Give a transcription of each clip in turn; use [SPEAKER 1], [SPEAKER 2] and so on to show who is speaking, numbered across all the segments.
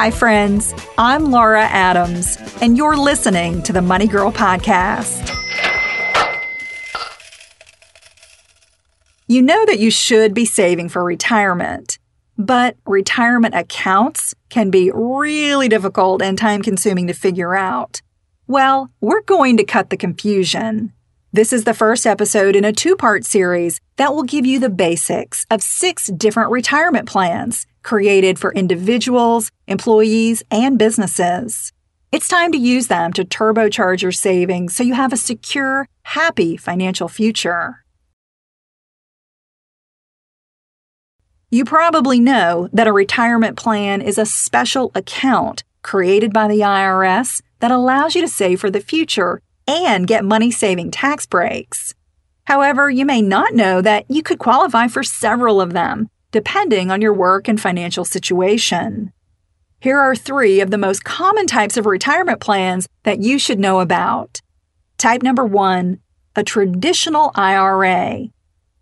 [SPEAKER 1] Hi, friends. I'm Laura Adams, and you're listening to the Money Girl Podcast. You know that you should be saving for retirement, but retirement accounts can be really difficult and time consuming to figure out. Well, we're going to cut the confusion. This is the first episode in a two part series that will give you the basics of six different retirement plans created for individuals, employees, and businesses. It's time to use them to turbocharge your savings so you have a secure, happy financial future. You probably know that a retirement plan is a special account created by the IRS that allows you to save for the future and get money saving tax breaks. However, you may not know that you could qualify for several of them, depending on your work and financial situation. Here are three of the most common types of retirement plans that you should know about. Type number one, a traditional IRA.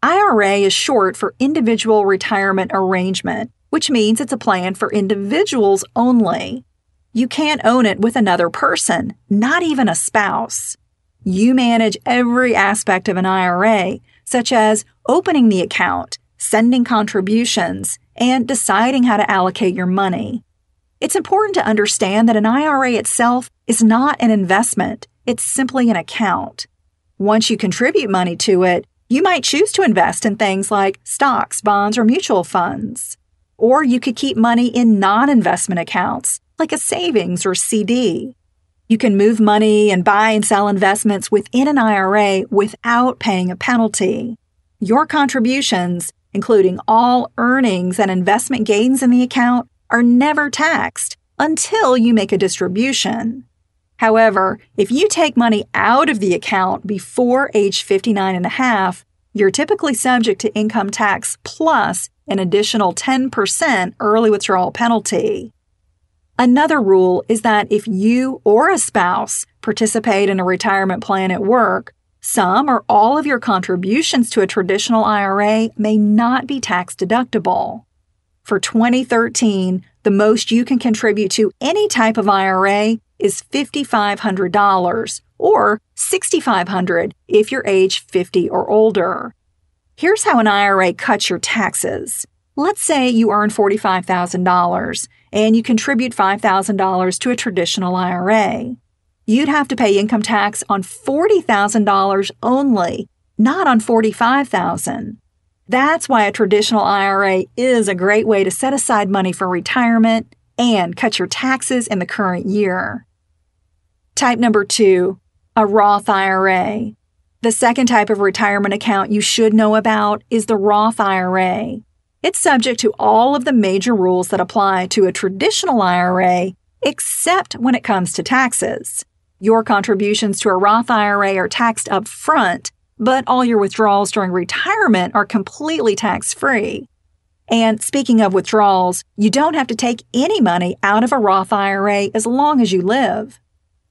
[SPEAKER 1] IRA is short for Individual Retirement Arrangement, which means it's a plan for individuals only. You can't own it with another person, not even a spouse. You manage every aspect of an IRA, such as opening the account, sending contributions, and deciding how to allocate your money. It's important to understand that an IRA itself is not an investment, it's simply an account. Once you contribute money to it, you might choose to invest in things like stocks, bonds, or mutual funds. Or you could keep money in non investment accounts like a savings or CD. You can move money and buy and sell investments within an IRA without paying a penalty. Your contributions, including all earnings and investment gains in the account, are never taxed until you make a distribution. However, if you take money out of the account before age 59 and a half, you're typically subject to income tax plus an additional 10% early withdrawal penalty. Another rule is that if you or a spouse participate in a retirement plan at work, some or all of your contributions to a traditional IRA may not be tax deductible. For 2013, the most you can contribute to any type of IRA is $5,500 or 6,500 if you're age 50 or older. Here's how an IRA cuts your taxes. Let's say you earn $45,000 and you contribute $5,000 to a traditional IRA. You'd have to pay income tax on $40,000 only, not on 45,000. That's why a traditional IRA is a great way to set aside money for retirement and cut your taxes in the current year. Type number two, a Roth IRA. The second type of retirement account you should know about is the Roth IRA. It's subject to all of the major rules that apply to a traditional IRA, except when it comes to taxes. Your contributions to a Roth IRA are taxed up front, but all your withdrawals during retirement are completely tax free. And speaking of withdrawals, you don't have to take any money out of a Roth IRA as long as you live.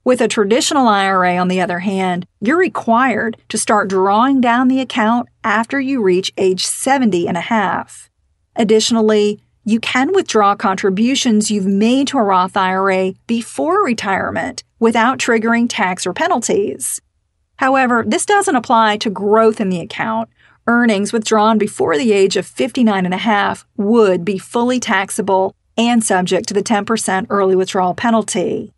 [SPEAKER 1] With a traditional IRA, on the other hand, you're required to start drawing down the account after you reach age 70 and a half. Additionally, you can withdraw contributions you've made to a Roth IRA before retirement without triggering tax or penalties. However, this doesn't apply to growth in the account. Earnings withdrawn before the age of 59 and a half would be fully taxable and subject to the 10% early withdrawal penalty.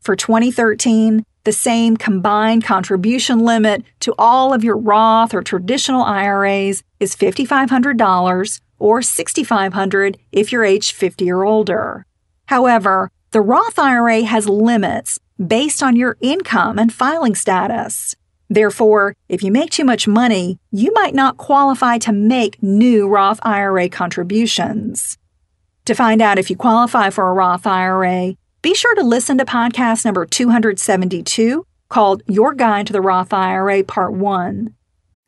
[SPEAKER 1] For 2013, the same combined contribution limit to all of your Roth or traditional IRAs is $5,500 or $6,500 if you're age 50 or older. However, the Roth IRA has limits based on your income and filing status. Therefore, if you make too much money, you might not qualify to make new Roth IRA contributions. To find out if you qualify for a Roth IRA, be sure to listen to podcast number 272 called Your Guide to the Roth IRA Part 1.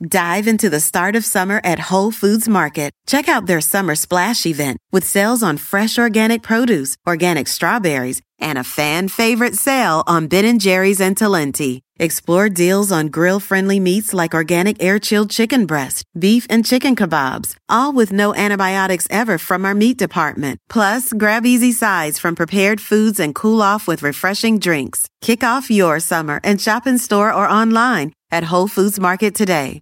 [SPEAKER 2] Dive into the start of summer at Whole Foods Market. Check out their summer splash event with sales on fresh organic produce, organic strawberries, and a fan favorite sale on Ben & Jerry's and Talenti. Explore deals on grill-friendly meats like organic air-chilled chicken breast, beef and chicken kebabs, all with no antibiotics ever from our meat department. Plus, grab easy sides from prepared foods and cool off with refreshing drinks. Kick off your summer and shop in store or online at Whole Foods Market today.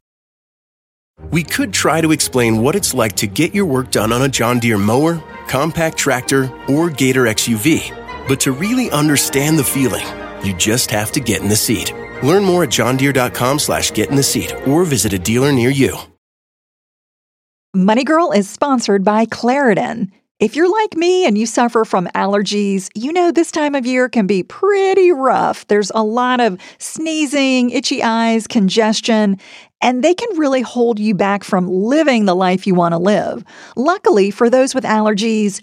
[SPEAKER 3] We could try to explain what it's like to get your work done on a John Deere mower, compact tractor, or Gator XUV. But to really understand the feeling, you just have to get in the seat. Learn more at johndeere.com slash get in the seat or visit a dealer near you.
[SPEAKER 1] Money Girl is sponsored by Claritin. If you're like me and you suffer from allergies, you know this time of year can be pretty rough. There's a lot of sneezing, itchy eyes, congestion, and they can really hold you back from living the life you want to live. Luckily, for those with allergies,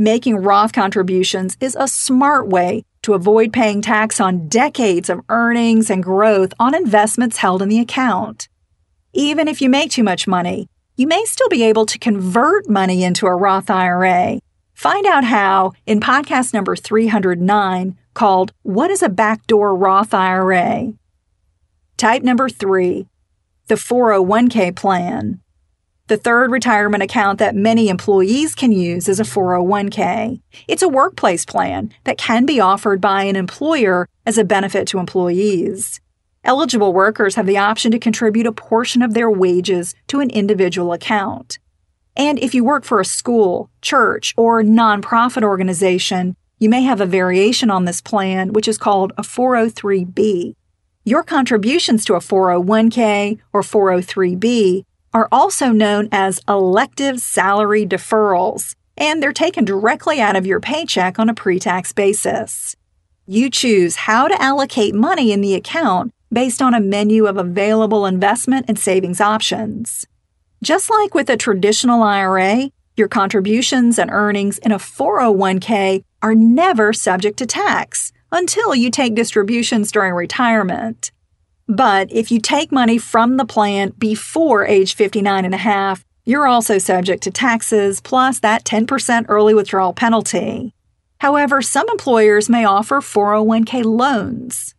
[SPEAKER 1] making Roth contributions is a smart way to avoid paying tax on decades of earnings and growth on investments held in the account. Even if you make too much money, you may still be able to convert money into a Roth IRA. Find out how in podcast number 309 called What is a Backdoor Roth IRA? Type number three, the 401k plan. The third retirement account that many employees can use is a 401k. It's a workplace plan that can be offered by an employer as a benefit to employees. Eligible workers have the option to contribute a portion of their wages to an individual account. And if you work for a school, church, or nonprofit organization, you may have a variation on this plan, which is called a 403b. Your contributions to a 401k or 403b are also known as elective salary deferrals, and they're taken directly out of your paycheck on a pre tax basis. You choose how to allocate money in the account based on a menu of available investment and savings options. Just like with a traditional IRA, your contributions and earnings in a 401k are never subject to tax until you take distributions during retirement. But if you take money from the plan before age 59 and a half, you're also subject to taxes plus that 10% early withdrawal penalty. However, some employers may offer 401k loans.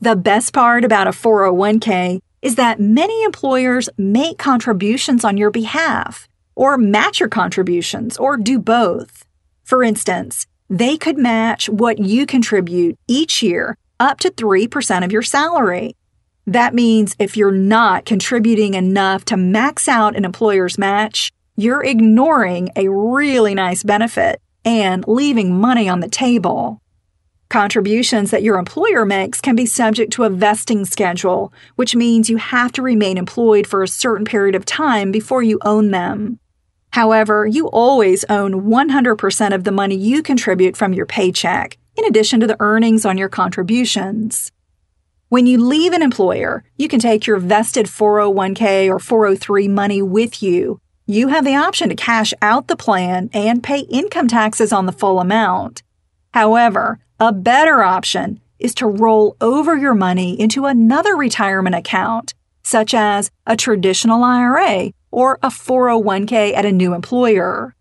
[SPEAKER 1] The best part about a 401k is that many employers make contributions on your behalf, or match your contributions, or do both. For instance, they could match what you contribute each year up to 3% of your salary. That means if you're not contributing enough to max out an employer's match, you're ignoring a really nice benefit and leaving money on the table. Contributions that your employer makes can be subject to a vesting schedule, which means you have to remain employed for a certain period of time before you own them. However, you always own 100% of the money you contribute from your paycheck, in addition to the earnings on your contributions. When you leave an employer, you can take your vested 401k or 403 money with you. You have the option to cash out the plan and pay income taxes on the full amount. However, a better option is to roll over your money into another retirement account, such as a traditional IRA or a 401k at a new employer.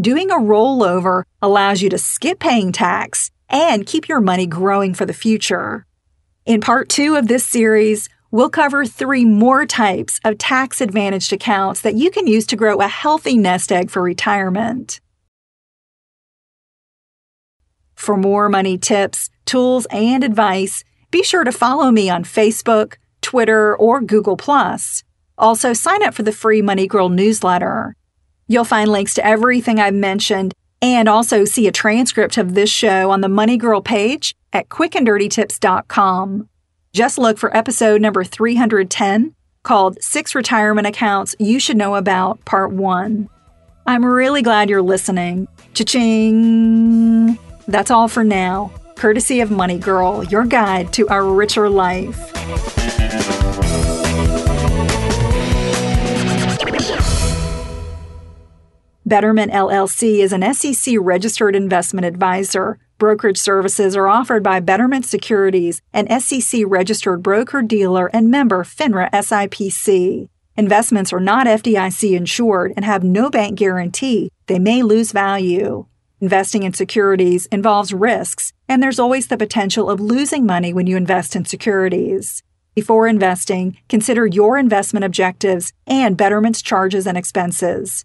[SPEAKER 1] Doing a rollover allows you to skip paying tax and keep your money growing for the future. In part two of this series, we'll cover three more types of tax advantaged accounts that you can use to grow a healthy nest egg for retirement. For more money tips, tools, and advice, be sure to follow me on Facebook, Twitter, or Google. Also, sign up for the free Money Girl newsletter. You'll find links to everything I've mentioned and also see a transcript of this show on the Money Girl page at quickanddirtytips.com. Just look for episode number 310 called Six Retirement Accounts You Should Know About, Part 1. I'm really glad you're listening. Cha-ching! That's all for now, courtesy of Money Girl, your guide to a richer life. Betterment LLC is an SEC registered investment advisor. Brokerage services are offered by Betterment Securities, an SEC registered broker dealer and member FINRA SIPC. Investments are not FDIC insured and have no bank guarantee. They may lose value. Investing in securities involves risks, and there's always the potential of losing money when you invest in securities. Before investing, consider your investment objectives and Betterment's charges and expenses.